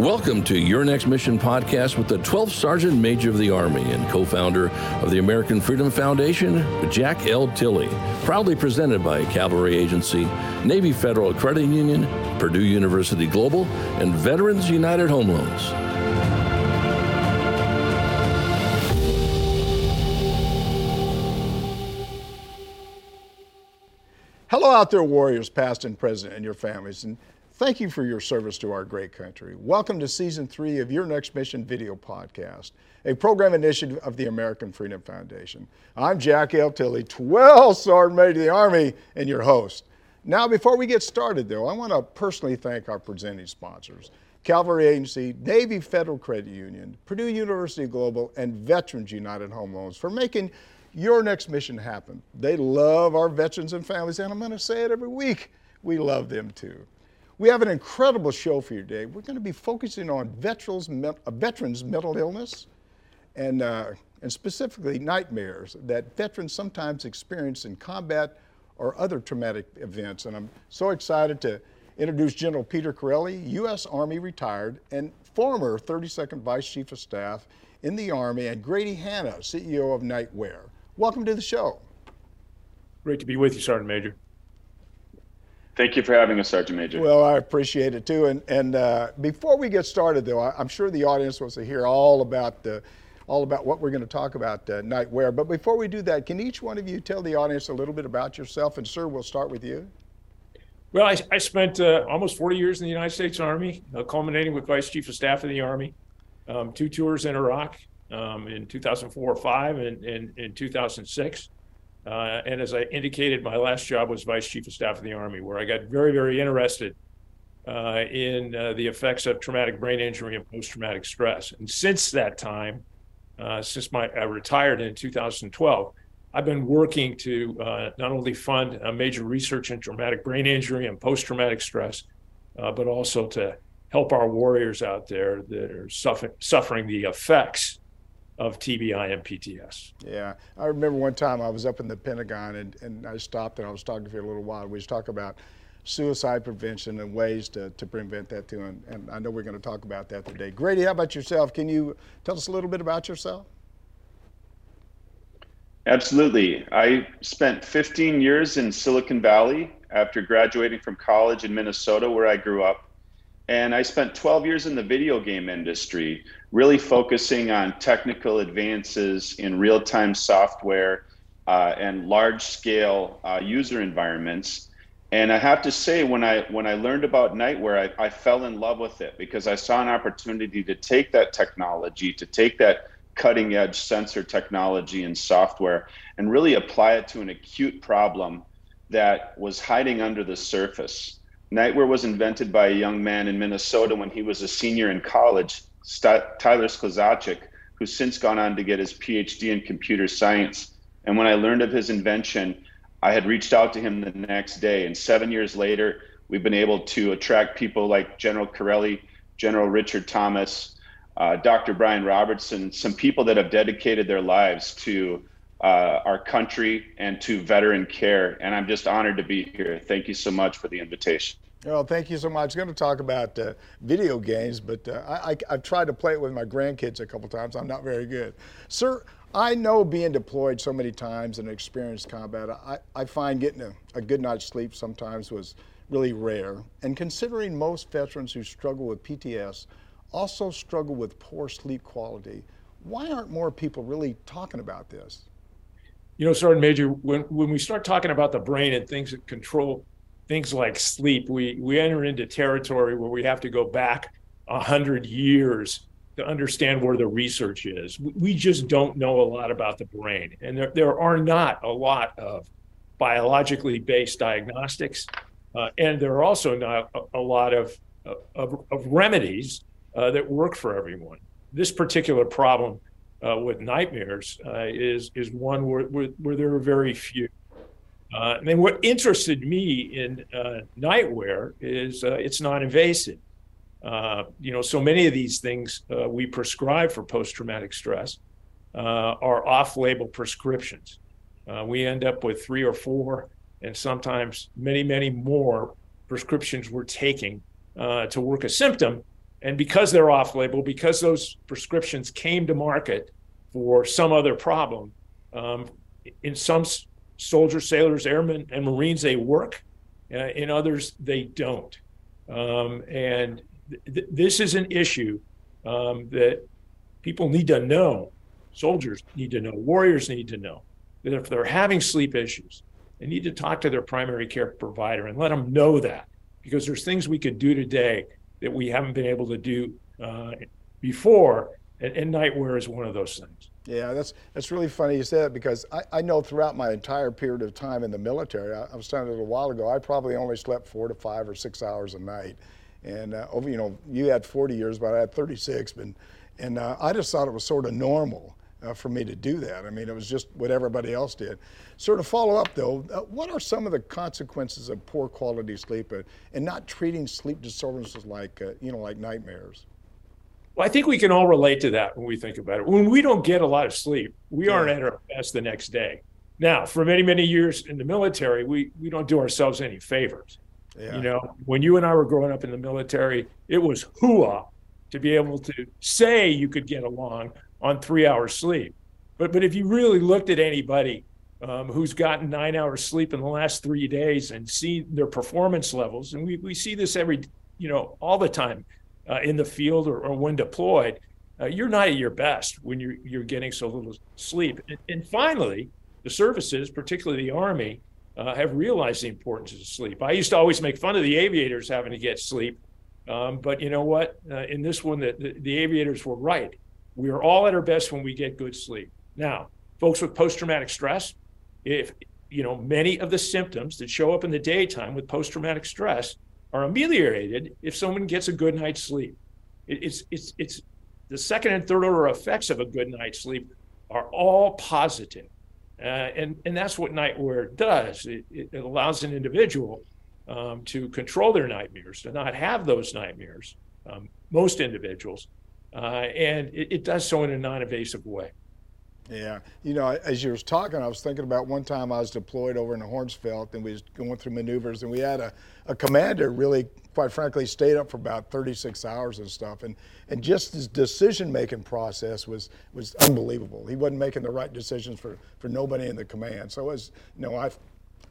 Welcome to Your Next Mission podcast with the 12th Sergeant Major of the Army and co founder of the American Freedom Foundation, Jack L. Tilley. Proudly presented by Cavalry Agency, Navy Federal Credit Union, Purdue University Global, and Veterans United Home Loans. Hello, out there, warriors, past and present, and your families. And Thank you for your service to our great country. Welcome to season three of Your Next Mission video podcast, a program initiative of the American Freedom Foundation. I'm Jack L. Tilley, 12 Sergeant Major of the Army, and your host. Now, before we get started, though, I want to personally thank our presenting sponsors Cavalry Agency, Navy Federal Credit Union, Purdue University Global, and Veterans United Home Loans for making your next mission happen. They love our veterans and families, and I'm going to say it every week. We love them too. We have an incredible show for you today. We're going to be focusing on veterans, uh, veterans mental illness and, uh, and specifically nightmares that veterans sometimes experience in combat or other traumatic events. And I'm so excited to introduce General Peter Chiarelli, U.S. Army retired and former 32nd Vice Chief of Staff in the Army, and Grady Hanna, CEO of NightWare. Welcome to the show. Great to be with you, Sergeant Major. Thank you for having us, Sergeant Major. Well, I appreciate it too. And, and uh, before we get started, though, I, am sure the audience wants to hear all about the, all about what we're going to talk about uh, NightWare. But before we do that, can each one of you tell the audience a little bit about yourself? And sir, we'll start with you. Well, I, I spent uh, almost 40 years in the United States Army, uh, culminating with Vice Chief of Staff of the Army, um, two tours in Iraq um, in 2004 or 5 and in 2006. Uh, and as I indicated, my last job was Vice Chief of Staff of the Army, where I got very, very interested uh, in uh, the effects of traumatic brain injury and post traumatic stress. And since that time, uh, since my, I retired in 2012, I've been working to uh, not only fund major research in traumatic brain injury and post traumatic stress, uh, but also to help our warriors out there that are suffer- suffering the effects of TBI and PTS. Yeah, I remember one time I was up in the Pentagon and, and I stopped and I was talking to you a little while. We was talking about suicide prevention and ways to, to prevent that too. And, and I know we're going to talk about that today. Grady, how about yourself? Can you tell us a little bit about yourself? Absolutely. I spent 15 years in Silicon Valley after graduating from college in Minnesota, where I grew up. And I spent 12 years in the video game industry, really focusing on technical advances in real time software uh, and large scale uh, user environments. And I have to say, when I when I learned about NightWare, I, I fell in love with it because I saw an opportunity to take that technology, to take that cutting edge sensor technology and software, and really apply it to an acute problem that was hiding under the surface. NightWare was invented by a young man in Minnesota when he was a senior in college, St- Tyler Skluzacek, who's since gone on to get his PhD in computer science. And when I learned of his invention, I had reached out to him the next day. And seven years later, we've been able to attract people like General Chiarelli, General Richard Thomas, uh, Dr. Brian Robertson, some people that have dedicated their lives to uh, our country and to veteran care. And I'm just honored to be here. Thank you so much for the invitation. Well, thank you so much. I'm going to talk about uh, video games, but uh, I, have tried to play it with my grandkids a couple times. I'm not very good. Sir, I know being deployed so many times and experienced combat, I, I find getting a, a good night's sleep sometimes was really rare. And considering most veterans who struggle with PTS also struggle with poor sleep quality, why aren't more people really talking about this? You know, Sergeant Major, when, when we start talking about the brain and things that control things like sleep, we, we enter into territory where we have to go back a hundred years to understand where the research is. We just don't know a lot about the brain. And there, there are not a lot of biologically based diagnostics. Uh, and there are also not a, a lot of, of, of remedies uh, that work for everyone. This particular problem uh, with nightmares uh, is is one where, where, where, there are very few. Uh, and what interested me in uh, NightWare is uh, it's non-invasive. Uh, you know, so many of these things we prescribe for post-traumatic stress are off-label prescriptions. we end up with three or four, and sometimes many, many more prescriptions we're taking to work a symptom And because they're off label, because those prescriptions came to market for some other problem, um, in some soldiers, sailors, airmen, and Marines, they work. Uh, in others, they don't. Um, and th- this is an issue um, that people need to know. Soldiers need to know. Warriors need to know that if they're having sleep issues, they need to talk to their primary care provider and let them know that because there's things we could do today that we haven't been able to do uh, before, and, and NightWare is one of those things. Yeah, that's that's really funny you say that because I, I know throughout my entire period of time in the military, I, I was telling it a while ago, I probably only slept four to five or six hours a night. And uh, over, you know, you had 40 years, but I had 36. And, and uh, I just thought it was sort of normal uh, for me to do that. I mean, it was just what everybody else did. Sort of follow up though, uh, what are some of the consequences of poor quality sleep and, and not treating sleep disturbances like, uh, you know, like nightmares? Well, I think we can all relate to that when we think about it. When we don't get a lot of sleep, we yeah. aren't at our best the next day. Now, for many, many years in the military, we, we don't do ourselves any favors. Yeah. You know, when you and I were growing up in the military, it was hooah to be able to say you could get along on three hours sleep. But but if you really looked at anybody um, who's gotten nine hours sleep in the last three days and see their performance levels, and we, we see this every you know all the time uh, in the field or, or when deployed, uh, you're not at your best when you're you're getting so little sleep. And, and finally, the services, particularly the Army, uh, have realized the importance of sleep. I used to always make fun of the aviators having to get sleep, um, but you know what? Uh, in this one, the, the, the aviators were right. We are all at our best when we get good sleep. Now, folks with post traumatic stress, if you know, many of the symptoms that show up in the daytime with post traumatic stress are ameliorated if someone gets a good night's sleep. It's it's it's the second and third order effects of a good night's sleep are all positive. Uh, and, and that's what NightWare does. It, it allows an individual um, to control their nightmares, to not have those nightmares, um, most individuals, uh, and it, it, does so in a non-invasive way. Yeah, you know, as you were talking, I was thinking about one time I was deployed over in the Hohenfels, and we was going through maneuvers, and we had a, a commander really, quite frankly, stayed up for about 36 hours and stuff, and and just his decision-making process was was unbelievable. He wasn't making the right decisions for for nobody in the command. So as you know, I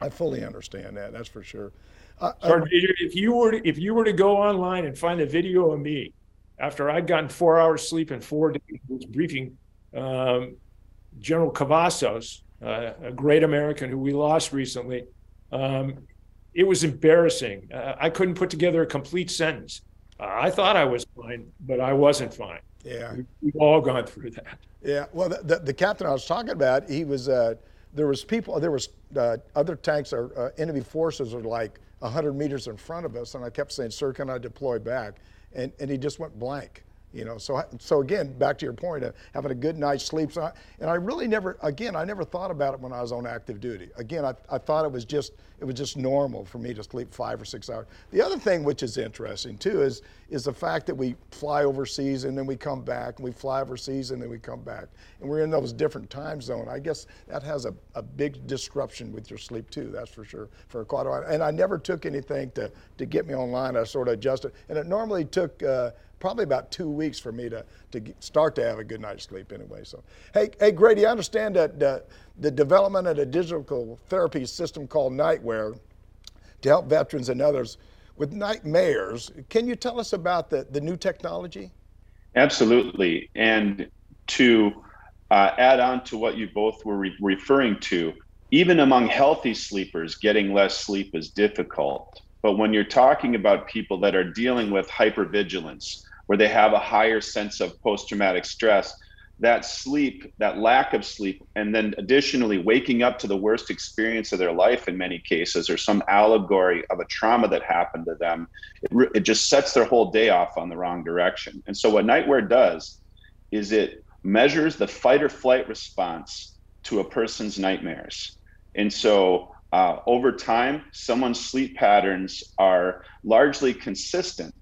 I fully understand that. That's for sure. Uh, Sergeant Major, if you were to, if you were to go online and find a video of me after I'd gotten four hours sleep in four days, briefing um, General Cavazos, uh, a great American who we lost recently, um, it was embarrassing. Uh, I couldn't put together a complete sentence. Uh, I thought I was fine, but I wasn't fine. Yeah, we, have all gone through that. Yeah, well, the, the, the, captain I was talking about, he was uh, there was people, there was uh, other tanks or uh, enemy forces are like 100 meters in front of us, and I kept saying, "Sir, can I deploy back?" And and he just went blank. You know, so so again, back to your point of having a good night's sleep. So I, and I really never, again, I never thought about it when I was on active duty. Again, I, I thought it was just it was just normal for me to sleep five or six hours. The other thing which is interesting too is is the fact that we fly overseas and then we come back, and we fly overseas and then we come back, and we're in those different time zones. I guess that has a, a big disruption with your sleep too. That's for sure for quite a while. And I never took anything to to get me online. I sort of adjusted, and it normally took. Uh, probably about two weeks for me to, to start to have a good night's sleep anyway. So, hey, hey, Grady, I understand that uh, the development of a digital therapy system called NightWare to help veterans and others with nightmares. Can you tell us about the, the new technology? Absolutely. And to uh, add on to what you both were re- referring to, even among healthy sleepers, getting less sleep is difficult. But when you're talking about people that are dealing with hypervigilance, where they have a higher sense of post traumatic stress, that sleep, that lack of sleep, and then additionally waking up to the worst experience of their life in many cases, or some allegory of a trauma that happened to them, it, it just sets their whole day off on the wrong direction. And so, what NightWare does is it measures the fight or flight response to a person's nightmares. And so, uh, over time, someone's sleep patterns are largely consistent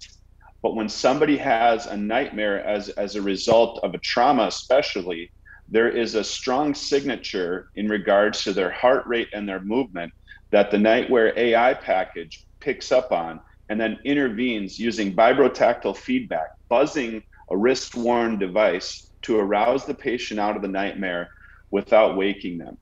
but when somebody has a nightmare as, as a result of a trauma, especially, there is a strong signature in regards to their heart rate and their movement that the NightWare AI package picks up on and then intervenes using vibrotactile feedback buzzing a wrist worn device to arouse the patient out of the nightmare without waking them.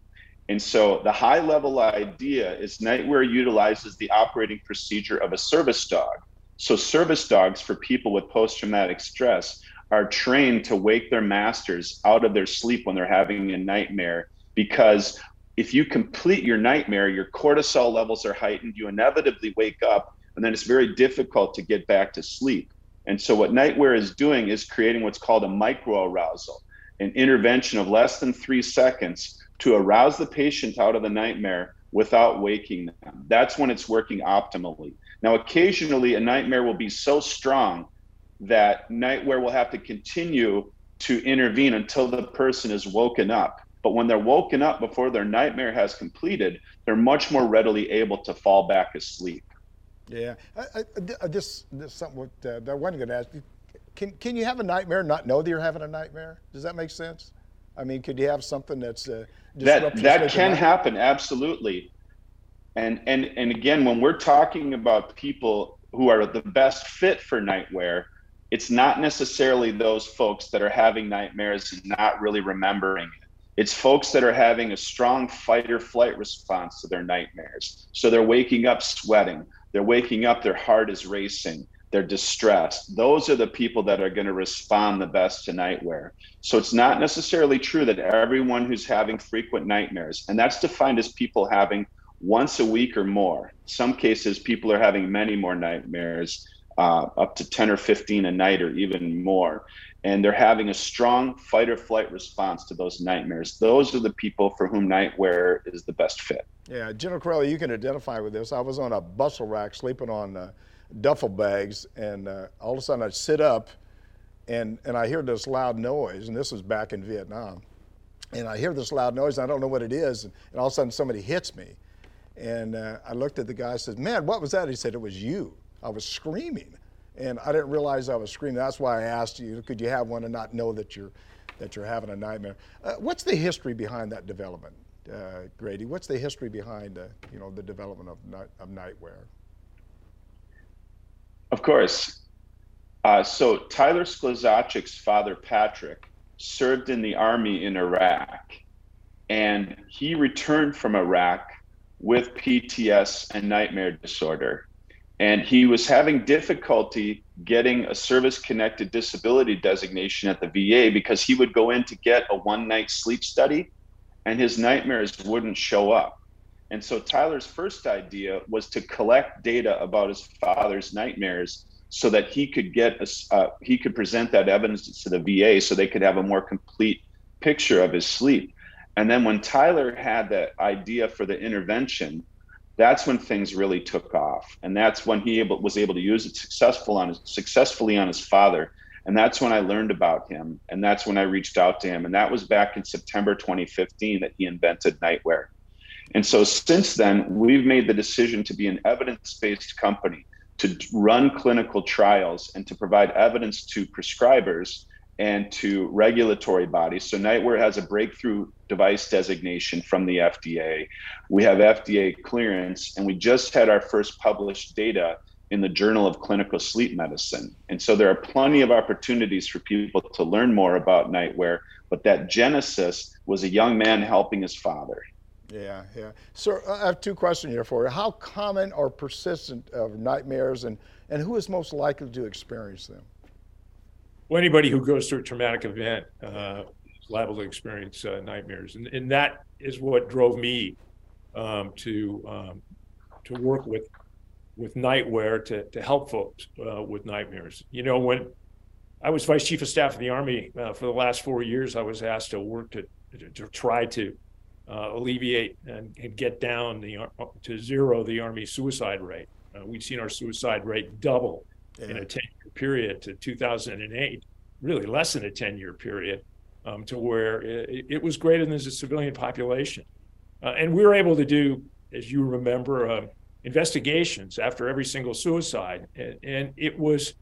And so the high level idea is NightWare utilizes the operating procedure of a service dog. So service dogs for people with post traumatic stress are trained to wake their masters out of their sleep when they're having a nightmare because if you complete your nightmare, your cortisol levels are heightened, you inevitably wake up, and then it's very difficult to get back to sleep. And so, what NightWare is doing is creating what's called a micro arousal, an intervention of less than three seconds to arouse the patient out of the nightmare without waking them. That's when it's working optimally. Now, occasionally, a nightmare will be so strong that nightmare will have to continue to intervene until the person is woken up. But when they're woken up before their nightmare has completed, they're much more readily able to fall back asleep. Yeah, I, I, this this something uh, that I wasn't going to ask. Can can you have a nightmare and not know that you're having a nightmare? Does that make sense? I mean, could you have something that's uh, that that can happen absolutely, and and and again, when we're talking about people who are the best fit for NightWare, it's not necessarily those folks that are having nightmares and not really remembering it. It's folks that are having a strong fight or flight response to their nightmares. So they're waking up sweating, they're waking up, their heart is racing, they're distressed. Those are the people that are going to respond the best to NightWare. So it's not necessarily true that everyone who's having frequent nightmares, and that's defined as people having once a week or more. Some cases, people are having many more nightmares uh, up to 10 or 15 a night or even more. And they're having a strong fight or flight response to those nightmares. Those are the people for whom NightWare is the best fit. Yeah, General Chiarelli, you can identify with this. I was on a bustle rack sleeping on uh, duffel bags, and uh, all of a sudden I sit up and, and I hear this loud noise, and this was back in Vietnam. And I hear this loud noise, and I don't know what it is, and, and all of a sudden somebody hits me. And uh, I looked at the guy and said, Man, what was that? He said, It was you. I was screaming, and I didn't realize I was screaming. That's why I asked you, could you have one and not know that you're that you're having a nightmare? Uh, what's the history behind that development, uh, Grady? What's the history behind uh, you know the development of night, of NightWare? Of course. Uh, so Tyler Skluzacek's father, Patrick, served in the army in Iraq, and he returned from Iraq with PTS and nightmare disorder and he was having difficulty getting a service connected disability designation at the VA because he would go in to get a one night sleep study and his nightmares wouldn't show up. And so Tyler's first idea was to collect data about his father's nightmares so that he could get a, uh, he could present that evidence to the VA so they could have a more complete picture of his sleep. And then when Tyler had that idea for the intervention, that's when things really took off. And that's when he able, was able to use it successful on his, successfully on his father. And that's when i learned about him. And that's when i reached out to him. And that was back in september 2015 that he invented NightWare. And so since then we've made the decision to be an evidence-based company to run clinical trials and to provide evidence to prescribers and to regulatory bodies. So NightWare has a breakthrough device designation from the FDA. We have FDA clearance, and we just had our first published data in the Journal of Clinical Sleep Medicine. And so there are plenty of opportunities for people to learn more about NightWare, but that genesis was a young man helping his father. Yeah, yeah. So uh, I have two questions here for you. How common or persistent are nightmares, and, and who is most likely to experience them? Well, anybody who goes through a traumatic event uh, is liable to experience uh, nightmares, and, and that is what drove me um, to um, to work with with NightWare to to help folks uh, with nightmares. You know, when I was vice chief of staff of the Army uh, for the last four years, I was asked to work to to, to try to uh, alleviate and, and, get down the to zero the Army suicide rate. Uh, we've seen our suicide rate double yeah. in a 10 year period to 2008, really less than a 10 year period, um, to where it, it, was greater than the civilian population. Uh, and we were able to do, as you remember, uh, investigations after every single suicide. And, and it was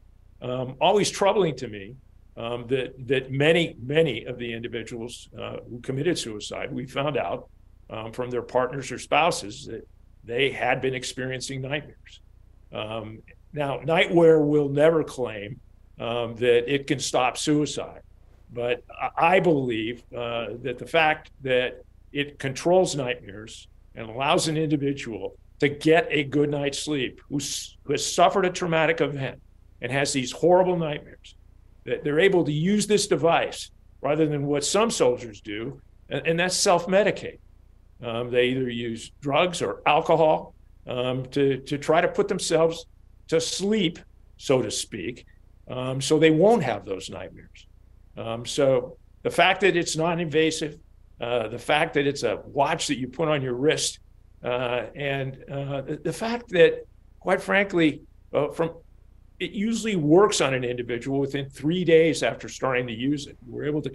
um, always troubling to me um, that, that many, many of the individuals uh, who committed suicide, we found out um, from their partners or spouses that they had been experiencing nightmares. Um, now, NightWare will never claim um, that it can stop suicide. But I believe uh, that the fact that it controls nightmares and allows an individual to get a good night's sleep who's, who has suffered a traumatic event and has these horrible nightmares, that they're able to use this device rather than what some soldiers do, and, and that's self medicate. Um, they either use drugs or alcohol um, to, to try to put themselves to sleep, so to speak, um, so they won't have those nightmares. Um, so the fact that it's non invasive, uh, the fact that it's a watch that you put on your wrist, uh, and uh, the, the, fact that, quite frankly, uh, from it usually works on an individual within three days after starting to use it. We're able to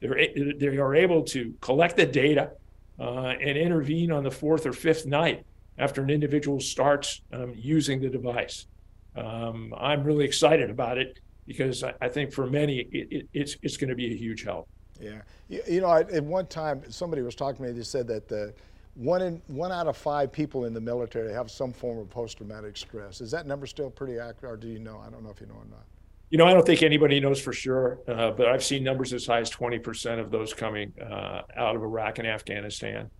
they're, they are able to collect the data uh, and intervene on the fourth or fifth night after an individual starts um, using the device. Um, I'm really excited about it because I, I think for many it, it, it's it's going to be a huge help. Yeah, you, you know, I, at one time somebody was talking to me. They said that the one in one out of five people in the military have some form of post-traumatic stress. Is that number still pretty accurate, or do you know? I don't know if you know or not. You know, I don't think anybody knows for sure, uh, but I've seen numbers as high as 20% of those coming uh, out of Iraq and Afghanistan,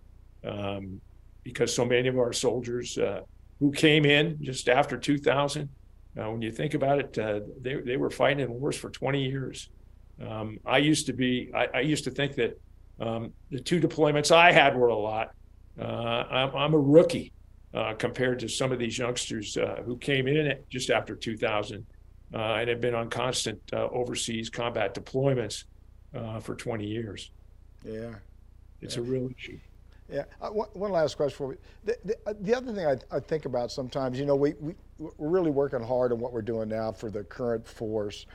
um, because so many of our soldiers uh, who came in just after 2000 now, when you think about it, uh, they, they were fighting in wars for 20 years. Um, I used to be, I, I used to think that um, the two deployments I had were a lot. Uh, I'm, I'm, a rookie uh, compared to some of these youngsters uh, who came in just after 2000 uh, and have been on constant uh, overseas combat deployments for 20 years. Yeah. It's yeah. a real issue. Yeah. Uh, one, one, last question for you. The, the, uh, the other thing I, I, think about sometimes, you know, we, we, we're really working hard on what we're doing now for the current force.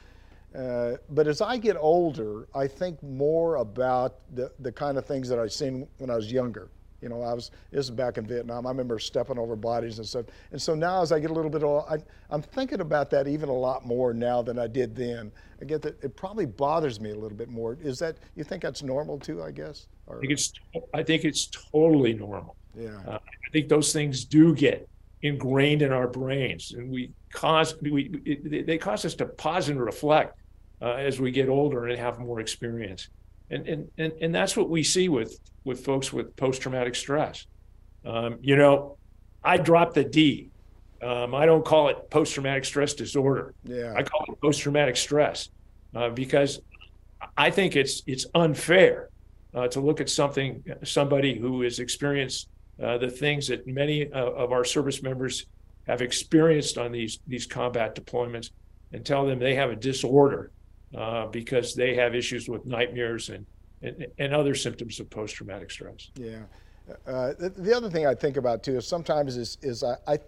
Uh, but as I get older, I think more about the, the kind of things that I seen when I was younger. You know, I was this is back in Vietnam. I remember stepping over bodies and stuff. And so now, as I get a little bit older, I, I'm thinking about that even a lot more now than I did then. I get that it probably bothers me a little bit more. Is that you think that's normal too? I guess. Or, I think it's I think it's totally normal. Yeah. Uh, I think those things do get ingrained in our brains, and we cause we it, they cause us to pause and reflect uh, as we get older and have more experience. And, and, and, and that's what we see with with folks with post traumatic stress. Um, you know, I dropped the D. Um, I don't call it post traumatic stress disorder. Yeah. I call it post traumatic stress uh, because I think it's it's unfair uh, to look at something somebody who has experienced uh, the things that many uh, of our service members have experienced on these these combat deployments and tell them they have a disorder uh, because they have issues with nightmares and and, and other symptoms of post traumatic stress. Yeah. Uh, the, the, other thing I think about too is sometimes is, is I, I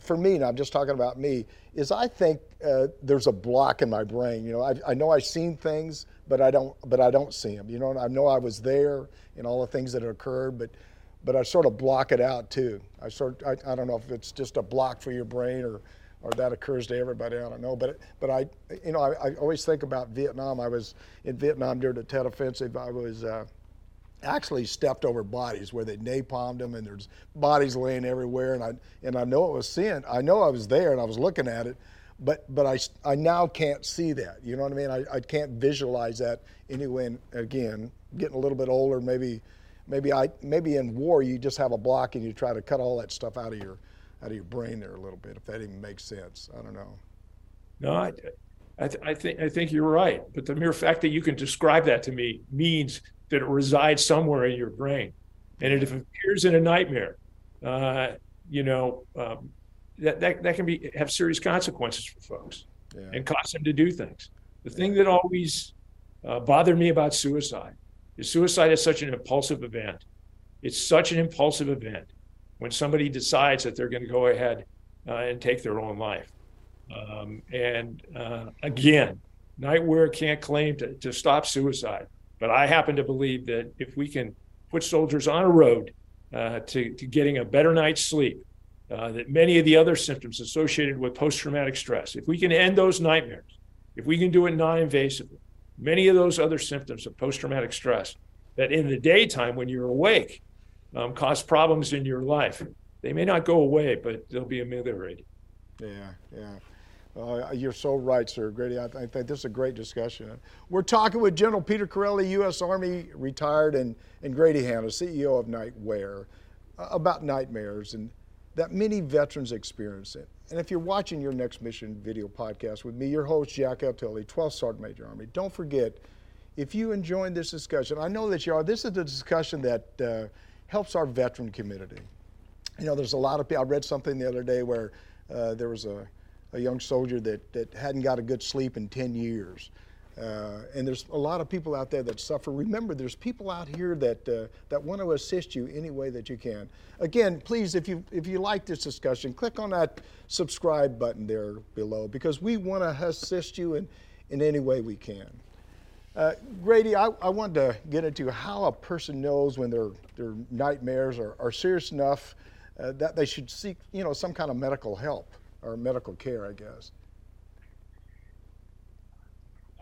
for me, and I'm just talking about me, is I think uh, there's a block in my brain. You know, I, I know I've seen things, but I don't, but I don't see them. You know, I know I was there and all the things that occurred, but, but I sort of block it out too. I sort, I, I don't know if it's just a block for your brain or, or that occurs to everybody. I don't know, but but I, you know, I, I always think about Vietnam. I was in Vietnam during the Tet Offensive. I was uh, actually stepped over bodies where they napalmed them, and there's bodies laying everywhere. And I and I know it was seeing. I know I was there, and I was looking at it, but but I I now can't see that. You know what I mean? I, I can't visualize that anyway. And again, getting a little bit older, maybe maybe I maybe in war you just have a block and you try to cut all that stuff out of your out of your brain there a little bit, if that even makes sense. I don't know. No, I, I, th- I think I think you're right. But the mere fact that you can describe that to me means that it resides somewhere in your brain, and it appears in a nightmare, uh, you know, um, that, that that can be have serious consequences for folks yeah. and cause them to do things. The yeah. thing that always uh, bothered me about suicide is suicide is such an impulsive event. It's such an impulsive event when somebody decides that they're going to go ahead uh, and take their own life. Um, and uh, again, NightWare can't claim to, to stop suicide, but I happen to believe that if we can put soldiers on a road uh, to, to getting a better night's sleep, uh, that many of the other symptoms associated with post traumatic stress, if we can end those nightmares, if we can do it non invasively, many of those other symptoms of post traumatic stress, that in the daytime when you're awake, um, cause problems in your life. They may not go away, but they'll be ameliorated. Yeah, yeah. Uh, you're so right, sir. Grady, I, think this is a great discussion. We're talking with General Peter Chiarelli, U.S. Army retired, and, and Grady Hanna, CEO of NightWare, uh, about nightmares and that many veterans experience it. And if you're watching your next mission video podcast with me, your host, Jack L. 12th Sergeant Major Army, don't forget, if you enjoyed this discussion, I know that you are, this is a discussion that uh, helps our veteran community. You know, there's a lot of people, I read something the other day where uh, there was a a young soldier that, that hadn't got a good sleep in 10 years. Uh, and there's a lot of people out there that suffer. Remember, there's people out here that uh, that want to assist you any way that you can. Again, please, if you if you like this discussion, click on that subscribe button there below because we want to assist you in in any way we can. Uh, Grady, I, I wanted to get into how a person knows when their their nightmares are, are serious enough uh, that they should seek you know some kind of medical help or medical care, I guess.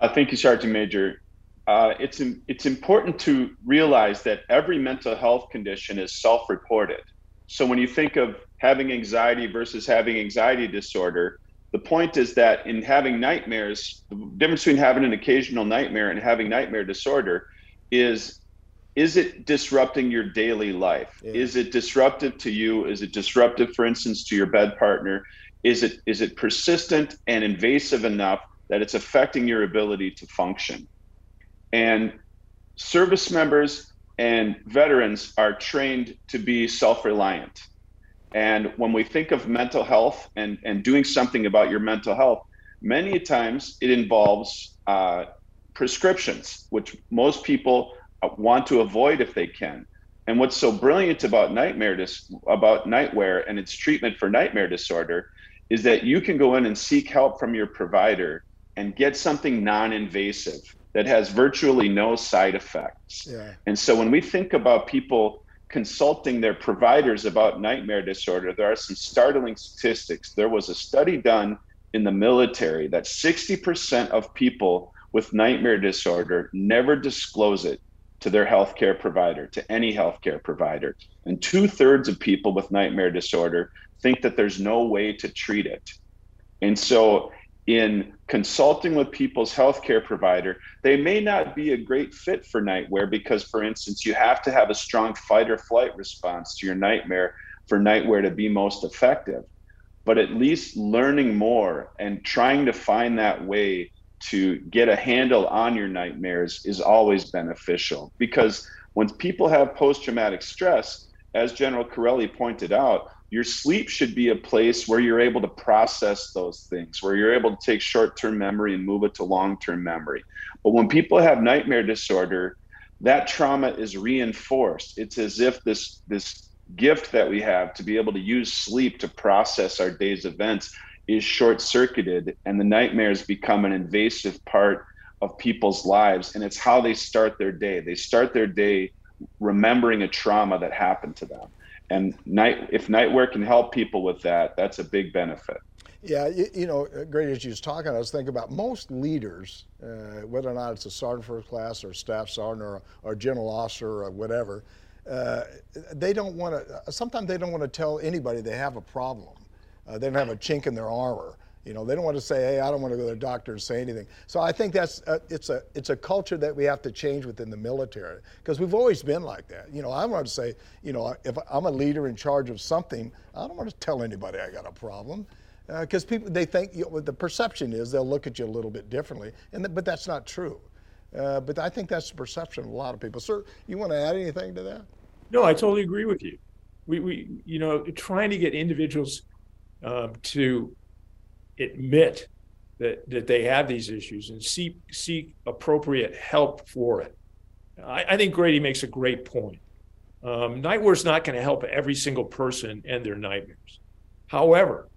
Uh, thank you, Sergeant Major. Uh, it's it's important to realize that every mental health condition is self-reported. So when you think of having anxiety versus having anxiety disorder, the point is that in having nightmares, the difference between having an occasional nightmare and having nightmare disorder is is it disrupting your daily life? Yeah. Is it disruptive to you? Is it disruptive, for instance, to your bed partner? is it is it persistent and invasive enough that it's affecting your ability to function. And service members and veterans are trained to be self-reliant. And when we think of mental health and and doing something about your mental health many times it involves uh, prescriptions which most people want to avoid if they can. And what's so brilliant about nightmare dis- about NightWare and its treatment for nightmare disorder is that you can go in and seek help from your provider and get something non-invasive that has virtually no side effects. Yeah. And so when we think about people consulting their providers about nightmare disorder, there are some startling statistics. There was a study done in the military that 60% of people with nightmare disorder never disclose it to their healthcare provider, to any healthcare provider. And two thirds of people with nightmare disorder think that there's no way to treat it. And so, in consulting with people's healthcare provider, they may not be a great fit for NightWare because, for instance, you have to have a strong fight or flight response to your nightmare for NightWare to be most effective. But at least learning more and trying to find that way to get a handle on your nightmares is always beneficial because when people have post traumatic stress, as General Chiarelli pointed out, your sleep should be a place where you're able to process those things, where you're able to take short term memory and move it to long term memory. But when people have nightmare disorder, that trauma is reinforced. It's as if this, this gift that we have to be able to use sleep to process our day's events is short circuited, and the nightmares become an invasive part of people's lives. And it's how they start their day. They start their day remembering a trauma that happened to them and night if NightWare can help people with that that's a big benefit. Yeah you, you know Grady as you was talking i was thinking about most leaders uh, whether or not it's a sergeant first class or staff sergeant or, or general officer or whatever uh, they don't want to sometimes they don't want to tell anybody they have a problem. Uh, they don't have a chink in their armor you know, they don't want to say, "Hey, I don't want to go to the doctor and say anything." So I think that's a, it's a it's a culture that we have to change within the military because we've always been like that. You know, I want to say, you know, if I'm a leader in charge of something, I don't want to tell anybody I got a problem because uh, people they think you know, the perception is they'll look at you a little bit differently, and but that's not true. Uh, but I think that's the perception of a lot of people. Sir, you want to add anything to that? No, I totally agree with you. We, we you know, trying to get individuals um, to admit that that they have these issues and seek seek appropriate help for it. I, I think Grady makes a great point. Um, NightWare is not going to help every single person and their nightmares. However,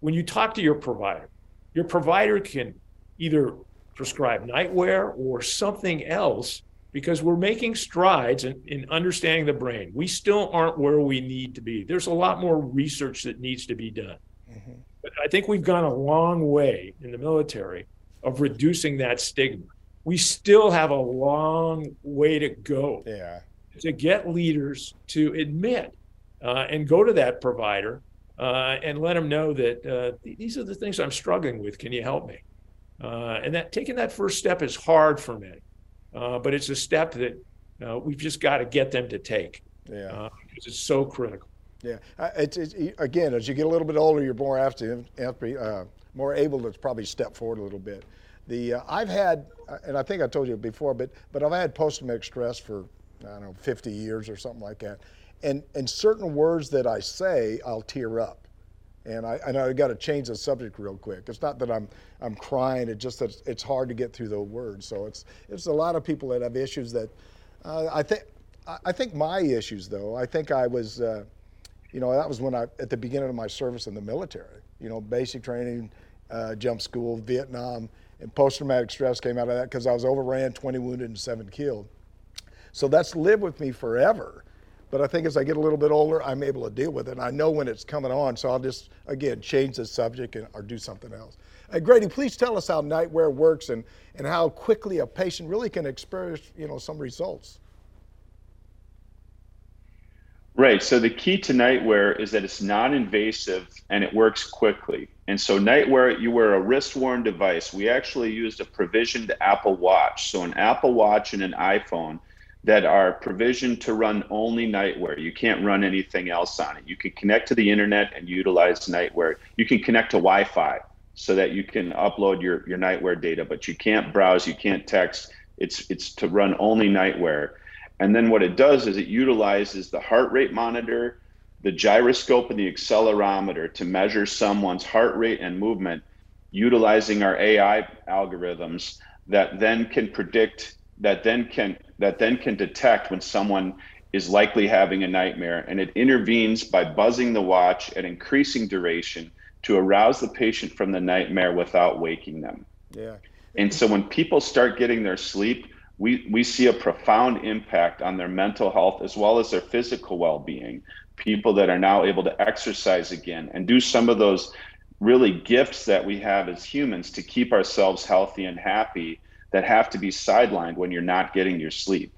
when you talk to your provider, your provider can either prescribe NightWare or something else because we're making strides in, in, understanding the brain. We still aren't where we need to be. There's a lot more research that needs to be done. Mm-hmm. But I think we've gone a long way in the military of reducing that stigma. We still have a long way to go yeah. to get leaders to admit uh, and go to that provider uh, and let them know that uh, these are the things I'm struggling with. Can you help me? Uh, and that taking that first step is hard for many, uh, but it's a step that uh, we've just got to get them to take. Yeah. Uh, because it's so critical. Yeah. It's, it's, again, as you get a little bit older, you're more after, after more able to probably step forward a little bit. The I've had, and I think I told you before, but but I've had post-traumatic stress for I don't know 50 years or something like that, and and certain words that I say, I'll tear up and I, and I got to change the subject real quick. It's not that I'm I'm crying. It's just that it's hard to get through the words. So it's it's a lot of people that have issues that uh, I think I think my issues though. I think I was, uh, you know, that was when I at the beginning of my service in the military. You know, basic training, uh, jump school, Vietnam, and post traumatic stress came out of that because I was overran, 20 wounded, and seven killed. So that's lived with me forever. But I think as I get a little bit older, I'm able to deal with it. And I know when it's coming on, so I'll just, again, change the subject and, or do something else. Uh, Grady, please tell us how NightWare works and, and how quickly a patient really can experience, you know, some results. Right. So the key to NightWare is that it's non-invasive and it works quickly. And so NightWare, you wear a wrist-worn device. We actually used a provisioned Apple Watch. So an Apple Watch and an iPhone that are provisioned to run only NightWare. You can't run anything else on it. You can connect to the internet and utilize NightWare. You can connect to Wi-Fi so that you can upload your, your NightWare data, but you can't browse, you can't text. It's it's to run only NightWare. And then what it does is it utilizes the heart rate monitor, the gyroscope, and the accelerometer to measure someone's heart rate and movement, utilizing our AI algorithms that then can predict that then can that then can detect when someone is likely having a nightmare and it intervenes by buzzing the watch at increasing duration to arouse the patient from the nightmare without waking them. Yeah. And so when people start getting their sleep, we, we see a profound impact on their mental health as well as their physical well-being. People that are now able to exercise again and do some of those really gifts that we have as humans to keep ourselves healthy and happy that have to be sidelined when you're not getting your sleep.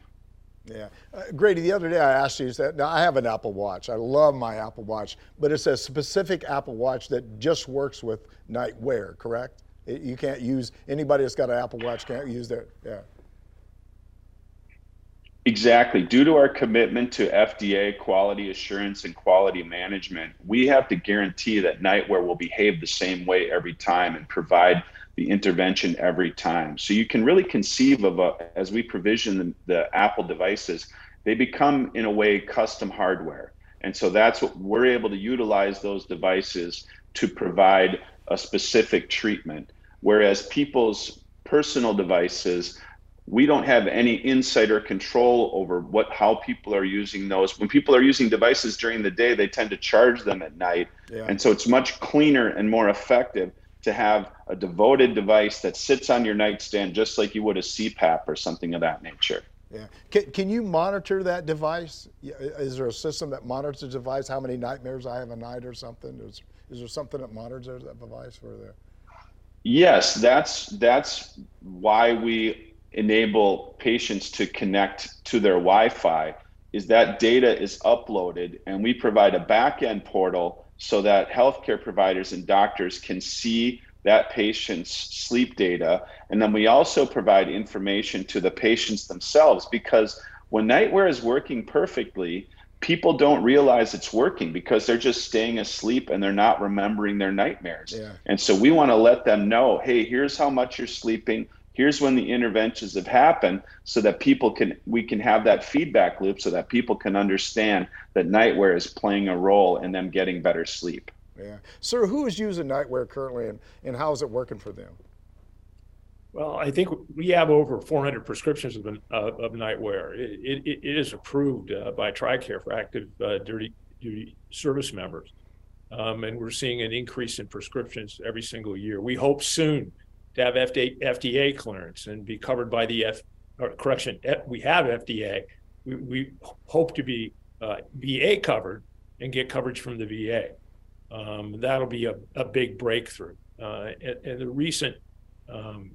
Yeah. Uh, Grady, the other day I asked you that now I have an Apple Watch. I love my Apple Watch, but it's a specific Apple Watch that just works with NightWare, correct? It, you can't use anybody that's got an Apple Watch can't use that. Yeah. Exactly. Due to our commitment to FDA quality assurance and quality management, we have to guarantee that NightWare will behave the same way every time and provide the intervention every time. So you can really conceive of a, as we provision the, the Apple devices, they become in a way custom hardware. And so that's what we're able to utilize those devices to provide a specific treatment. Whereas people's personal devices, we don't have any insight or control over what how people are using those. When people are using devices during the day, they tend to charge them at night. Yeah. And so it's much cleaner and more effective to have a devoted device that sits on your nightstand just like you would a CPAP or something of that nature. Yeah. Can, can you monitor that device? Is there a system that monitors the device? How many nightmares I have a night or something? Is, is there something that monitors that device for there? Yes, that's that's why we enable patients to connect to their Wi-Fi. Is that data is uploaded, and we provide a back-end portal so that healthcare providers and doctors can see that patient's sleep data. And then we also provide information to the patients themselves because when NightWare is working perfectly, people don't realize it's working because they're just staying asleep and they're not remembering their nightmares. Yeah. And so we want to let them know hey, here's how much you're sleeping here's when the interventions have happened so that people can we can have that feedback loop so that people can understand that NightWare is playing a role in them getting better sleep yeah sir who is using NightWare currently and, and how is it working for them well, I think we have over 400 prescriptions of, uh, of NightWare. It, it, it is approved uh, by TRICARE for active uh, duty, duty service members. Um, and we're seeing an increase in prescriptions every single year. We hope soon to have FDA, FDA clearance and be covered by the F, or correction, we have FDA. We, we hope to be uh, VA covered and get coverage from the VA. Um, that'll be a, a big breakthrough. Uh, and, and, the recent um,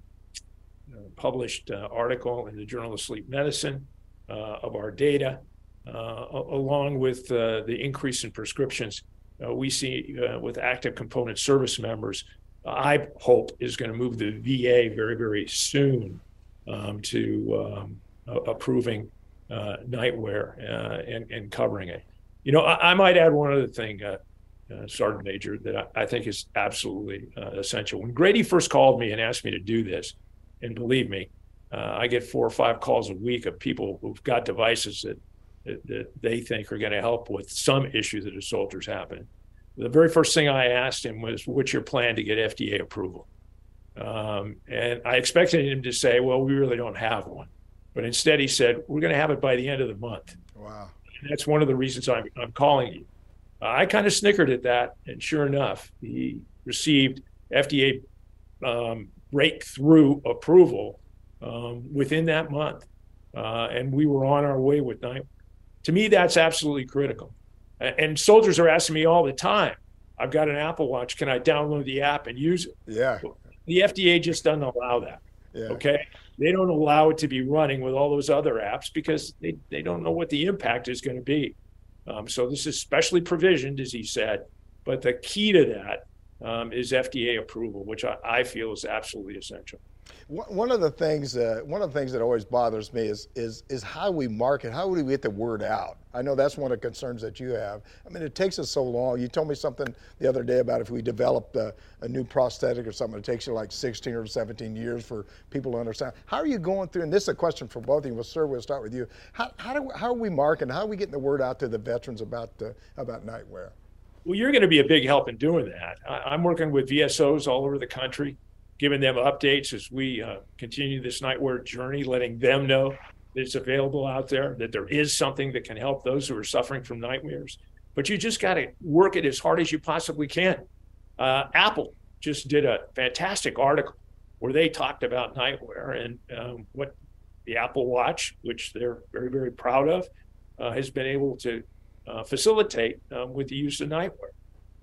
uh, published uh, article in the Journal of Sleep Medicine uh, of our data, uh, along with the increase in prescriptions, uh, we see uh, with active component service members, I hope is going to move the VA very, very soon um, to um, approving uh, NightWare uh, and, and covering it. You know, I, I might add one other thing, uh, uh, Sergeant Major, that I, I think is absolutely essential. When Grady first called me and asked me to do this, and believe me, I get four or five calls a week of people who've got devices that that, they think are going to help with some issue that a soldier's having. The very first thing I asked him was, "What's your plan to get FDA approval?" Um, and I expected him to say, "Well, we really don't have one," but instead he said, "We're going to have it by the end of the month." Wow! And that's one of the reasons I'm, I'm calling you. Uh, I kind of snickered at that, and sure enough, he received FDA um, breakthrough approval um, within that month, uh, and we were on our way with night to me, that's absolutely critical. And soldiers are asking me all the time, I've got an Apple Watch. Can I download the app and use it? Yeah. The FDA just doesn't allow that. Yeah. Okay. They don't allow it to be running with all those other apps because they, they don't know what the impact is going to be. Um, so this is specially provisioned, as he said. But the key to that um, is FDA approval, which I, I feel is absolutely essential. One of the things, uh, one of the things that always bothers me is is is how we market. How do we get the word out? I know that's one of the concerns that you have. I mean, it takes us so long. You told me something the other day about if we developed a, a new prosthetic or something, it takes you like 16 or 17 years for people to understand. How are you going through? And this is a question for both of you. Well, sir, we'll start with you. How how, do, how are we marketing? How are we getting the word out to the veterans about the, about NightWare? Well, you're going to be a big help in doing that. I'm working with VSOs all over the country giving them updates as we uh, continue this NightWare journey, letting them know that it's available out there, that there is something that can help those who are suffering from nightmares. But you just got to work it as hard as you possibly can. Uh, Apple just did a fantastic article where they talked about NightWare and um, what the Apple Watch, which they're very, very proud of, uh, has been able to uh, facilitate um, with the use of NightWare.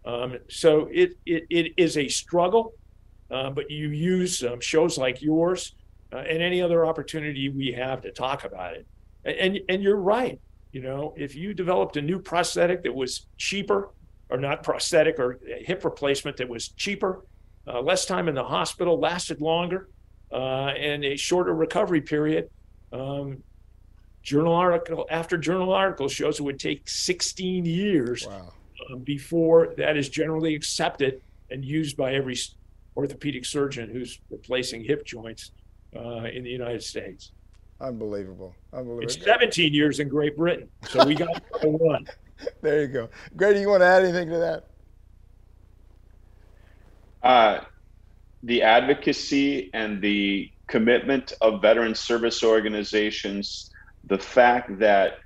Um, so it, it, it is a struggle uh, but you use um, shows like yours uh, and any other opportunity we have to talk about it. And, and you're right. You know, if you developed a new prosthetic that was cheaper, or not prosthetic or hip replacement that was cheaper, uh, less time in the hospital, lasted longer, uh, and a shorter recovery period. Um, journal article after journal article shows it would take 16 years wow. uh, before that is generally accepted and used by every orthopedic surgeon who's replacing hip joints uh, in the United States. Unbelievable. Unbelievable. It's 17 years in Great Britain. So we got one. There you go. Grady, you want to add anything to that? Uh, the advocacy and the commitment of veteran service organizations, the fact that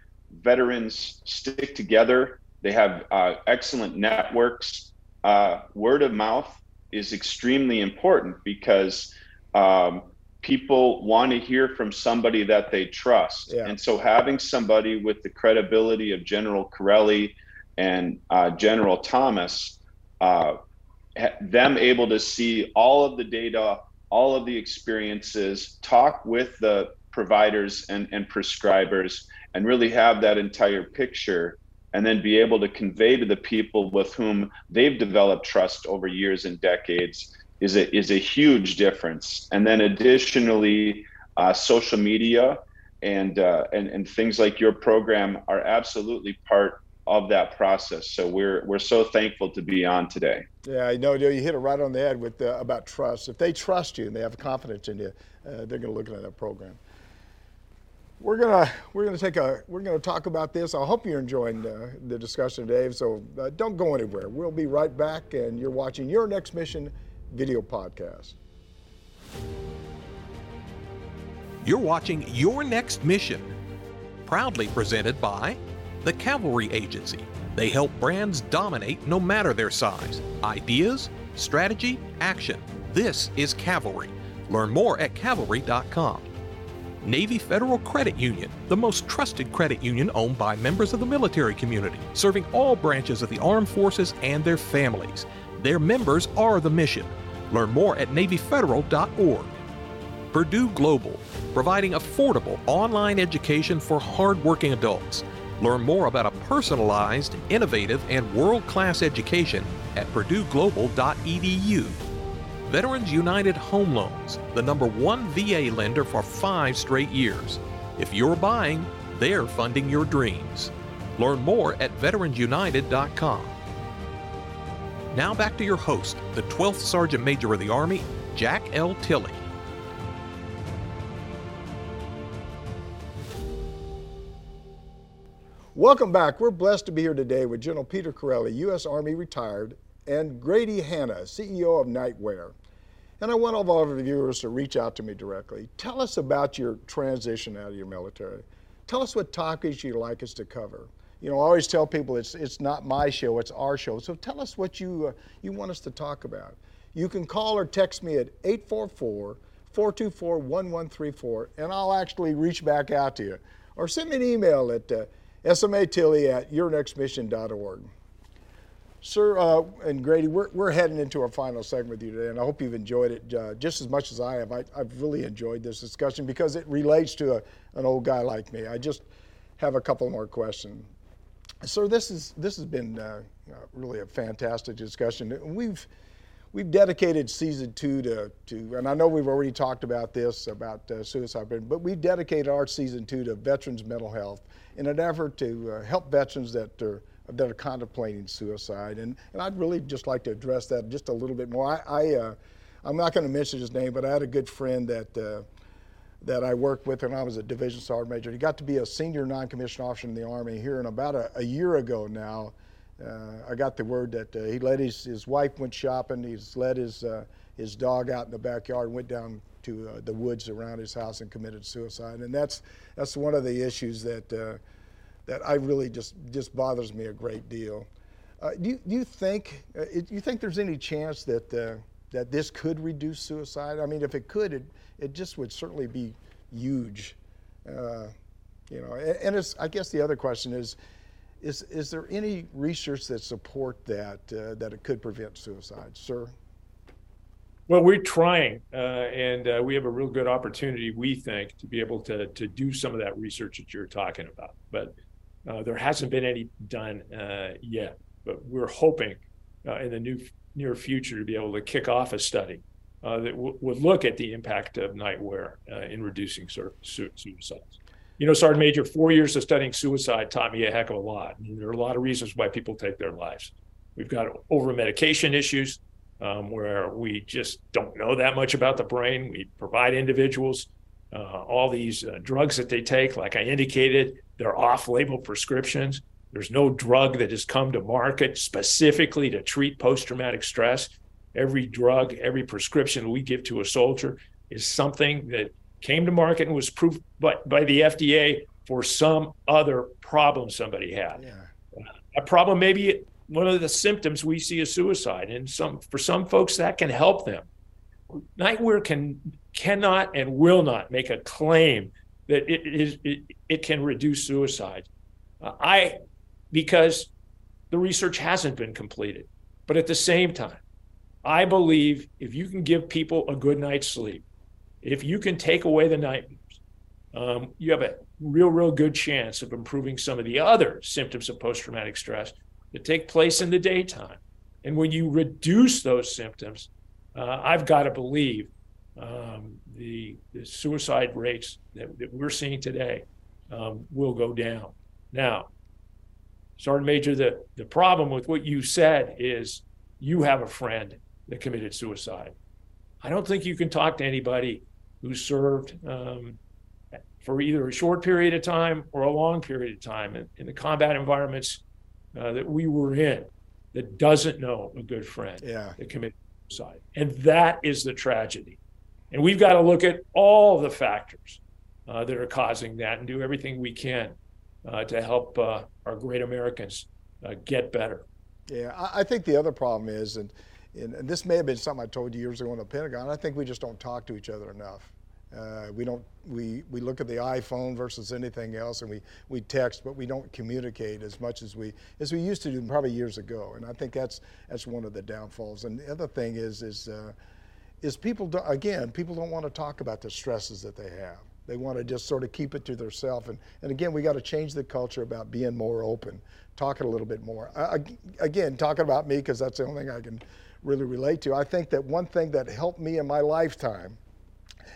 veterans stick together, they have uh, excellent networks, uh, word of mouth is extremely important because um, people want to hear from somebody that they trust. Yeah. And so having somebody with the credibility of General Chiarelli and uh, General Thomas, uh, them able to see all of the data, all of the experiences, talk with the providers and, and prescribers, and really have that entire picture and then be able to convey to the people with whom they've developed trust over years and decades is a, is a huge difference. And then additionally, uh, social media and, uh, and, and things like your program are absolutely part of that process. So we're, we're so thankful to be on today. Yeah, I know you hit it right on the head with uh, about trust. If they trust you and they have confidence in you, uh, they're going to look at that program. We're gonna we're gonna take a we're gonna talk about this. I hope you're enjoying uh, the discussion today. So uh, don't go anywhere. We'll be right back, and you're watching your next mission video podcast. You're watching Your Next Mission, proudly presented by the Cavalry Agency. They help brands dominate no matter their size. Ideas, strategy, action. This is Cavalry. Learn more at cavalry.com. Navy Federal Credit Union, the most trusted credit union owned by members of the military community, serving all branches of the armed forces and their families. Their members are the mission. Learn more at NavyFederal.org. Purdue Global, providing affordable online education for hardworking adults. Learn more about a personalized, innovative, and world class education at PurdueGlobal.edu. Veterans United Home Loans, the number one VA lender for five straight years. If you're buying, they're funding your dreams. Learn more at veteransunited.com. Now back to your host, the 12th Sergeant Major of the Army, Jack L. Tilley. Welcome back. We're blessed to be here today with General Peter Chiarelli, U.S. Army retired, and Grady Hanna, CEO of NightWare. And I want all of our viewers to reach out to me directly. Tell us about your transition out of your military. Tell us what topics you'd like us to cover. You know, I always tell people it's, it's not my show, it's our show. So tell us what you, uh, you want us to talk about. You can call or text me at 844 424 1134, and I'll actually reach back out to you. Or send me an email at uh, smatilley at yournextmission.org. Sir uh, and Grady, we're, we're heading into our final segment with you today, and I hope you've enjoyed it uh, just as much as I have. I, have really enjoyed this discussion because it relates to a, an old guy like me. I just have a couple more questions. Sir, this is this has been uh, uh really a fantastic discussion. We've we've dedicated season two to, to, and I know we've already talked about this about uh, suicide, but we've dedicated our season two to veterans' mental health in an effort to uh, help veterans that are that are contemplating suicide. And, and I'd really just like to address that just a little bit more. I, I uh, I'm not going to mention his name, but I had a good friend that uh, that I worked with when I was a division sergeant major. He got to be a senior non-commissioned officer in the Army here, and about a, a year ago now, uh, I got the word that uh, he let his, his wife went shopping. He's let his uh, his dog out in the backyard and went down to uh, the woods around his house and committed suicide. And that's that's one of the issues that that I really just just bothers me a great deal. Uh, do, you, do you think uh, you think there's any chance that uh, that this could reduce suicide? I mean, if it could, it it just would certainly be huge. Uh, you know, and, and I guess the other question is, is is there any research that support that uh, that it could prevent suicide, sir? Well, we're trying, uh, and uh, we have a real good opportunity, we think, to be able to to do some of that research that you're talking about. But uh, there hasn't been any done uh, yet, but we're hoping uh, in the new, near future to be able to kick off a study uh, that w- would look at the impact of NightWare uh, in reducing su- su- suicides. You know, Sergeant Major, four years of studying suicide taught me a heck of a lot. Mean, there are a lot of reasons why people take their lives. We've got over medication issues um, where we just don't know that much about the brain. We provide individuals uh, all these drugs that they take, like I indicated, they're off label prescriptions. There's no drug that has come to market specifically to treat post traumatic stress. Every drug, every prescription we give to a soldier is something that came to market and was approved by, by the FDA for some other problem somebody had. Yeah. A problem maybe one of the symptoms we see is suicide, and some for some folks that can help them. NightWare can cannot and will not make a claim that it is it, it can reduce suicide. Uh, I because the research hasn't been completed. But at the same time, I believe if you can give people a good night's sleep, if you can take away the nightmares, um, you have a real, real good chance of improving some of the other symptoms of post traumatic stress that take place in the daytime. And when you reduce those symptoms, uh, I've got to believe um, the, the, suicide rates that, that, we're seeing today um, will go down. Now, Sergeant Major, the, the problem with what you said is you have a friend that committed suicide. I don't think you can talk to anybody who served um, for either a short period of time or a long period of time in, in the combat environments uh, that we were in that doesn't know a good friend yeah. that committed suicide. And that is the tragedy. And we've got to look at all the factors uh, that are causing that and do everything we can uh, to help uh, our great Americans uh, get better. Yeah, I, think the other problem is, and, and, this may have been something I told you years ago in the Pentagon, I think we just don't talk to each other enough. Uh, we don't we, we look at the iPhone versus anything else and we, we text but we don't communicate as much as we as we used to do probably years ago and I think that's that's one of the downfalls and the other thing is is uh, is people do, again people don't want to talk about the stresses that they have They want to just sort of keep it to themselves. And, and again, we got to change the culture about being more open, talking a little bit more. I, again, talking about me, because that's the only thing I can really relate to. I think that one thing that helped me in my lifetime,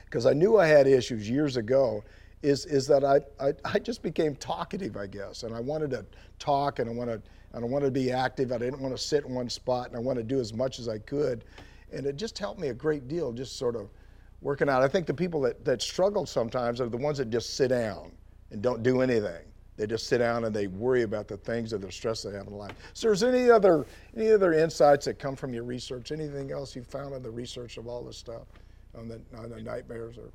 because I knew I had issues years ago, is, is that I, I, I just became talkative, I guess. And I wanted to talk and I wanted, and I wanted to be active. I didn't want to sit in one spot and I wanted to do as much as I could. And it just helped me a great deal, just sort of working out. I think the people that, that struggle sometimes are the ones that just sit down and don't do anything. They just sit down and they worry about the things or the stress they have in life. So, is there any other any other insights that come from your research? Anything else you found in the research of all this stuff on the on the nightmares or?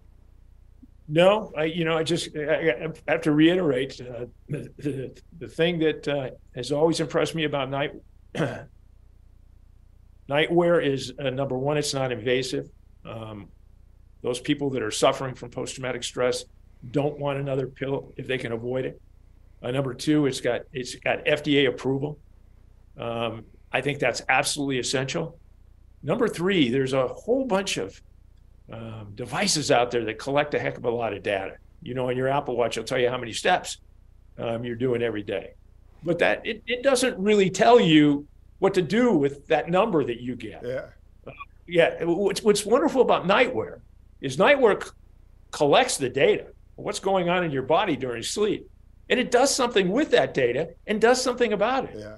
No, I you know I just I have to reiterate uh, the, the, the thing that uh, has always impressed me about night NightWare is uh, number one, it's not invasive. Um, those people that are suffering from post traumatic stress don't want another pill if they can avoid it. Uh, number two, it's got it's got FDA approval. Um, I think that's absolutely essential. Number three, there's a whole bunch of um, devices out there that collect a heck of a lot of data. You know, on your Apple Watch, it'll tell you how many steps um, you're doing every day, but that it, it doesn't really tell you what to do with that number that you get. Yeah. Uh, yeah. What's, what's wonderful about NightWare is NightWare c- collects the data, what's going on in your body during sleep, and it does something with that data and does something about it. Yeah.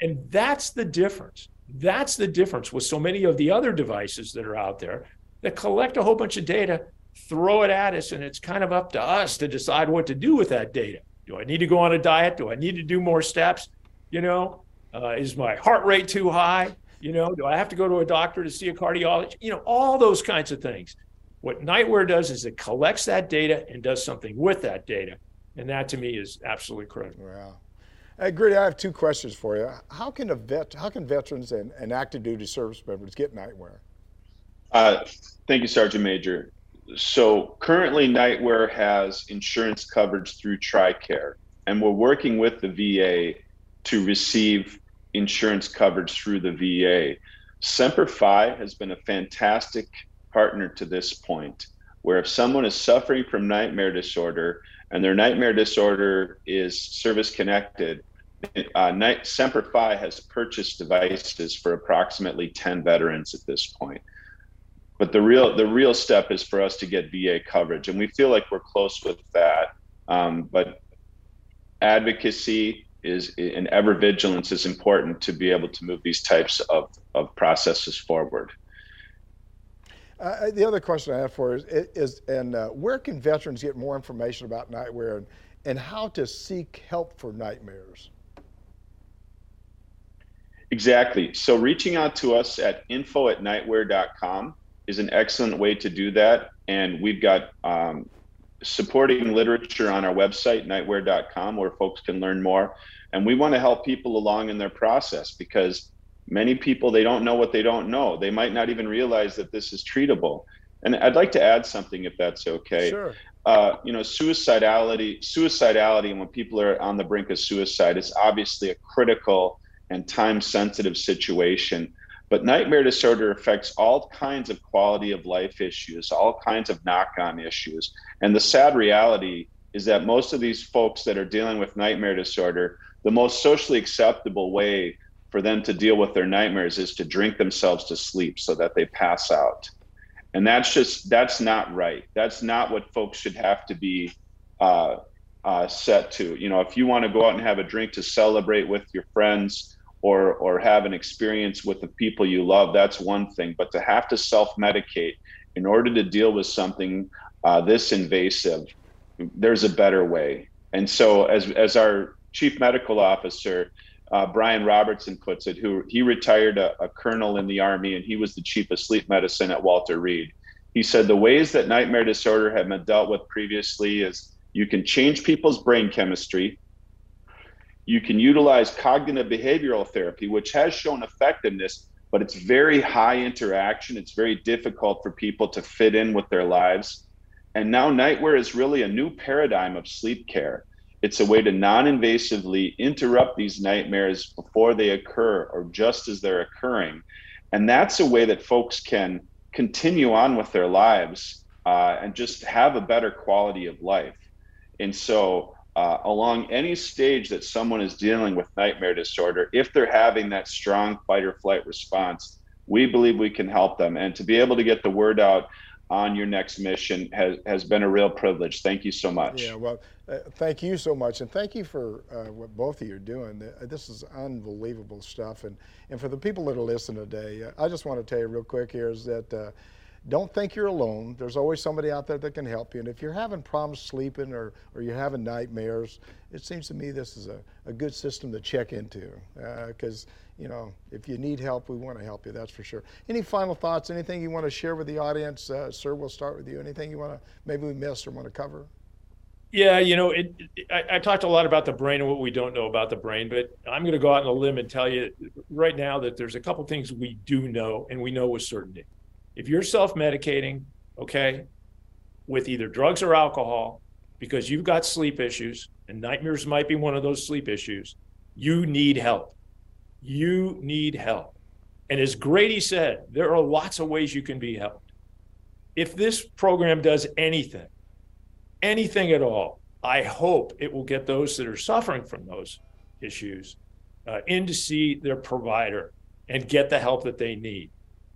And that's the difference. That's the difference with so many of the other devices that are out there that collect a whole bunch of data, throw it at us, and it's kind of up to us to decide what to do with that data. Do I need to go on a diet? Do I need to do more steps? You know, uh, is my heart rate too high? You know, do I have to go to a doctor to see a cardiologist? You know, all those kinds of things. What NightWare does is it collects that data and does something with that data. And that to me is absolutely critical. Wow. Hey, Grady, I have two questions for you. How can a vet, how can veterans and, and active duty service members get NightWare? Uh, thank you, Sergeant Major. So currently, NightWare has insurance coverage through TRICARE, and we're working with the VA to receive insurance coverage through the VA. Semper Fi has been a fantastic partner to this point, where if someone is suffering from nightmare disorder and their nightmare disorder is service connected, uh, Semper Fi has purchased devices for approximately 10 veterans at this point. But the real the real step is for us to get VA coverage, and we feel like we're close with that. Um, but advocacy is and ever vigilance is important to be able to move these types of, of processes forward. Uh, the other question I have for you is, is and uh, where can veterans get more information about NightWare and, and how to seek help for nightmares? Exactly. So reaching out to us at info at nightware.com is an excellent way to do that. And we've got um, supporting literature on our website, nightware.com, where folks can learn more. And we want to help people along in their process because many people they don't know what they don't know they might not even realize that this is treatable and i'd like to add something if that's okay sure. Uh, you know suicidality suicidality and when people are on the brink of suicide is obviously a critical and time sensitive situation but nightmare disorder affects all kinds of quality of life issues all kinds of knock on issues. And the sad reality is that most of these folks that are dealing with nightmare disorder the most socially acceptable way for them to deal with their nightmares is to drink themselves to sleep so that they pass out. And that's just that's not right. That's not what folks should have to be uh, uh, set to. You know if you want to go out and have a drink to celebrate with your friends or or have an experience with the people you love that's one thing but to have to self-medicate in order to deal with something uh, this invasive there's a better way and so as as our chief medical officer uh, Brian Robertson puts it, who he retired a, a, colonel in the army and he was the chief of sleep medicine at Walter Reed. He said the ways that nightmare disorder had been dealt with previously is you can change people's brain chemistry. You can utilize cognitive behavioral therapy, which has shown effectiveness, but it's very high interaction. It's very difficult for people to fit in with their lives. And now NightWare is really a new paradigm of sleep care it's a way to non invasively interrupt these nightmares before they occur or just as they're occurring. And that's a way that folks can continue on with their lives uh, and just have a better quality of life. And so, uh, along any stage that someone is dealing with nightmare disorder, if they're having that strong fight or flight response, we believe we can help them. And to be able to get the word out on your next mission has, has been a real privilege. Thank you so much. Yeah, well, uh, thank you so much. And thank you for uh, what both of you are doing. This is unbelievable stuff. And, and for the people that are listening today, uh, I just want to tell you real quick here is that uh, don't think you're alone. There's always somebody out there that can help you. And if you're having problems sleeping or, or you're having nightmares, it seems to me this is a, a good system to check into. Because, uh, you know, if you need help, we want to help you, that's for sure. Any final thoughts, anything you want to share with the audience? Uh, sir, we'll start with you. Anything you want to, maybe we missed or want to cover? Yeah, you know, it, it, I, I, talked a lot about the brain and what we don't know about the brain, but I'm going to go out on a limb and tell you right now that there's a couple things we do know and we know with certainty if you're self medicating, okay, with either drugs or alcohol, because you've got sleep issues, and nightmares might be one of those sleep issues, you need help. You need help. And as Grady said, there are lots of ways you can be helped. If this program does anything, anything at all, I hope it will get those that are suffering from those issues uh, in to see their provider and get the help that they need.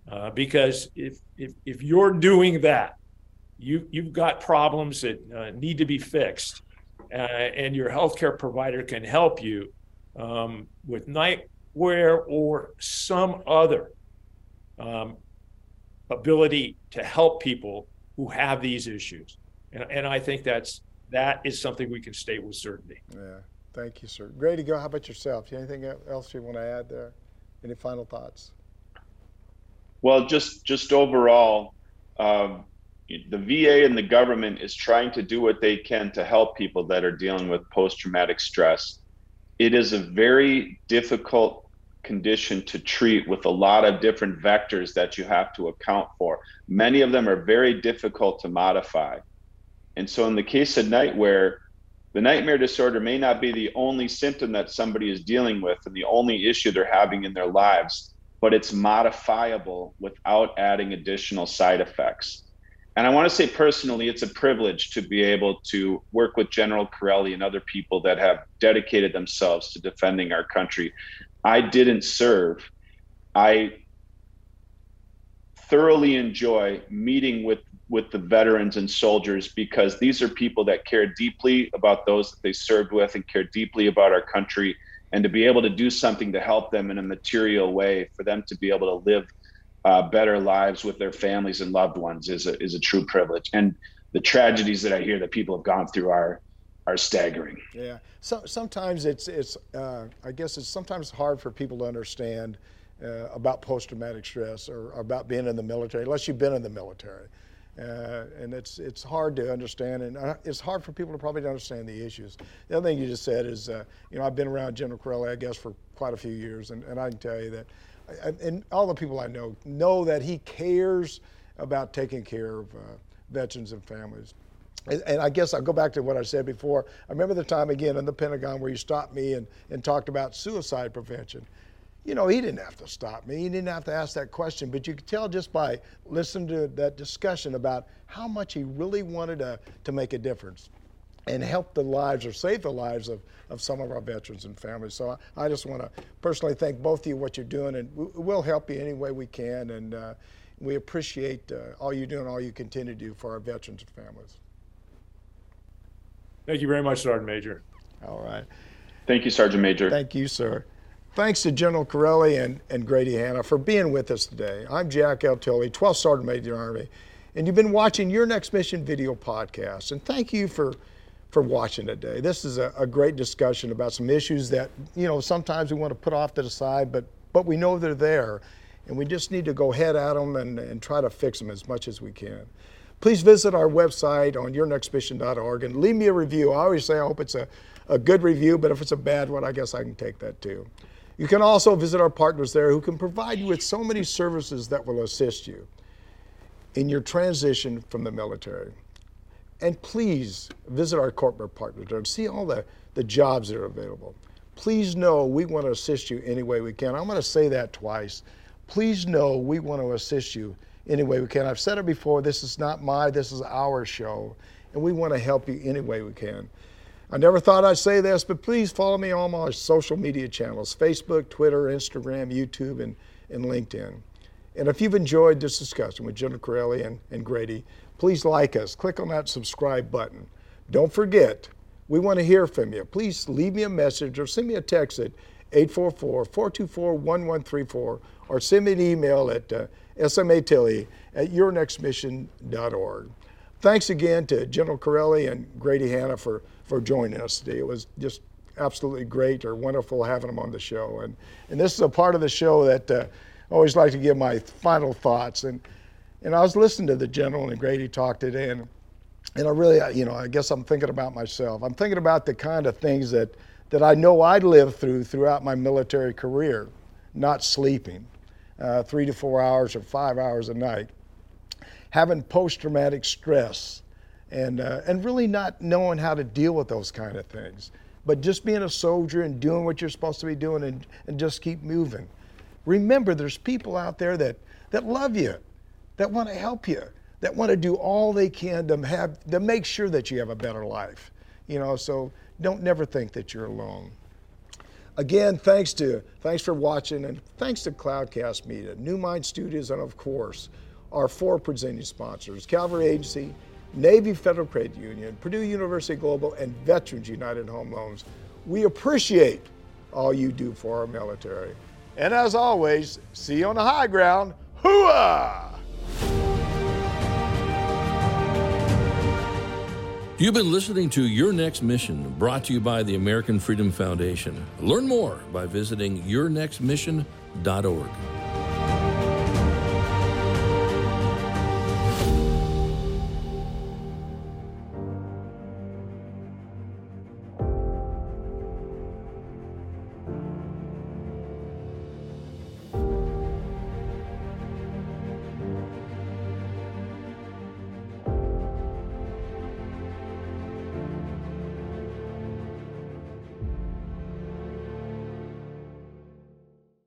Uh, because if, if, if you're doing that, you, you've got problems that uh, need to be fixed, uh, and your healthcare provider can help you um, with NightWare or some other um, ability to help people who have these issues. And, and I think that's that is something we can state with certainty. Yeah, thank you, sir. Grady, go. How about yourself? Anything else you want to add there? Any final thoughts? Well, just just overall, um, the VA and the government is trying to do what they can to help people that are dealing with post-traumatic stress. It is a very difficult condition to treat with a lot of different vectors that you have to account for. Many of them are very difficult to modify. And so, in the case of NightWare, the nightmare disorder may not be the only symptom that somebody is dealing with and the only issue they're having in their lives but it's modifiable without adding additional side effects. And I want to say personally, it's a privilege to be able to work with General Chiarelli and other people that have dedicated themselves to defending our country. I didn't serve. I thoroughly enjoy meeting with with the veterans and soldiers because these are people that care deeply about those that they served with and care deeply about our country and to be able to do something to help them in a material way for them to be able to live uh, better lives with their families and loved ones is a, is a true privilege. And the tragedies that I hear that people have gone through are are staggering. Yeah. So sometimes it's it's uh, I guess it's sometimes hard for people to understand uh, about post traumatic stress or about being in the military unless you've been in the military. Uh, and it's it's hard to understand, and uh, it's hard for people to probably understand the issues. The other thing you just said is, uh, you know, I've been around General Chiarelli, I guess, for quite a few years, and, and I can tell you that, I, and all the people I know know that he cares about taking care of uh, veterans and families. And, and I guess I'll go back to what I said before. I remember the time again in the Pentagon where you stopped me and, and talked about suicide prevention you know, he didn't have to stop me. He didn't have to ask that question. But you could tell just by listening to that discussion about how much he really wanted to, to make a difference and help the lives or save the lives of, of some of our veterans and families. So I, I just want to personally thank both of you what you're doing, and we, will help you any way we can. And uh, we appreciate uh, all you do and all you continue to do for our veterans and families. Thank you very much, Sergeant Major. All right. Thank you, Sergeant Major. Thank you, sir. Thanks to General Chiarelli and, and Grady Hanna for being with us today. I'm Jack L. Tilley, 12th Sergeant Major Army, and you've been watching Your Next Mission video podcast. And thank you for, for watching today. This is a, a great discussion about some issues that, you know, sometimes we want to put off to the side, but, but we know they're there. And we just need to go head at them and, and try to fix them as much as we can. Please visit our website on yournextmission.org and leave me a review. I always say I hope it's a, a good review, but if it's a bad one, I guess I can take that too. You can also visit our partners there who can provide you with so many services that will assist you in your transition from the military. And please visit our corporate partners there and see all the, the jobs that are available. Please know we want to assist you any way we can. I'm going to say that twice. Please know we want to assist you any way we can. I've said it before, this is not my, this is our show, and we want to help you any way we can. I never thought I'd say this, but please follow me on my social media channels Facebook, Twitter, Instagram, YouTube, and, and LinkedIn. And if you've enjoyed this discussion with General Chiarelli and, and Grady, please like us. Click on that subscribe button. Don't forget, we want to hear from you. Please leave me a message or send me a text at 844 424 1134 or send me an email at uh, smatilley at yournextmission.org. Thanks again to General Chiarelli and Grady Hanna for, for joining us today. It was just absolutely great or wonderful having them on the show. And, and this is a part of the show that uh, I always like to give my final thoughts. And, and I was listening to the General and Grady talk today, and and I really, you know, I guess I'm thinking about myself. I'm thinking about the kind of things that, that I know I lived through throughout my military career, not sleeping uh, three to four hours or five hours a night, having post-traumatic stress, and, uh, and really not knowing how to deal with those kind of things. But just being a soldier and doing what you're supposed to be doing and, and just keep moving. Remember, there's people out there that, that love you, that want to help you that want to do all they can to have to make sure that you have a better life. You know, so don't never think that you're alone. Again, thanks to thanks for watching and thanks to Cloudcast Media, New Mind Studios, and of course our four presenting sponsors: Calvary Agency, Navy Federal Credit Union, Purdue University Global, and Veterans United Home Loans. We appreciate all you do for our military. And as always, see you on the high ground. Hooah! You've been listening to Your Next Mission, brought to you by the American Freedom Foundation. Learn more by visiting yournextmission.org.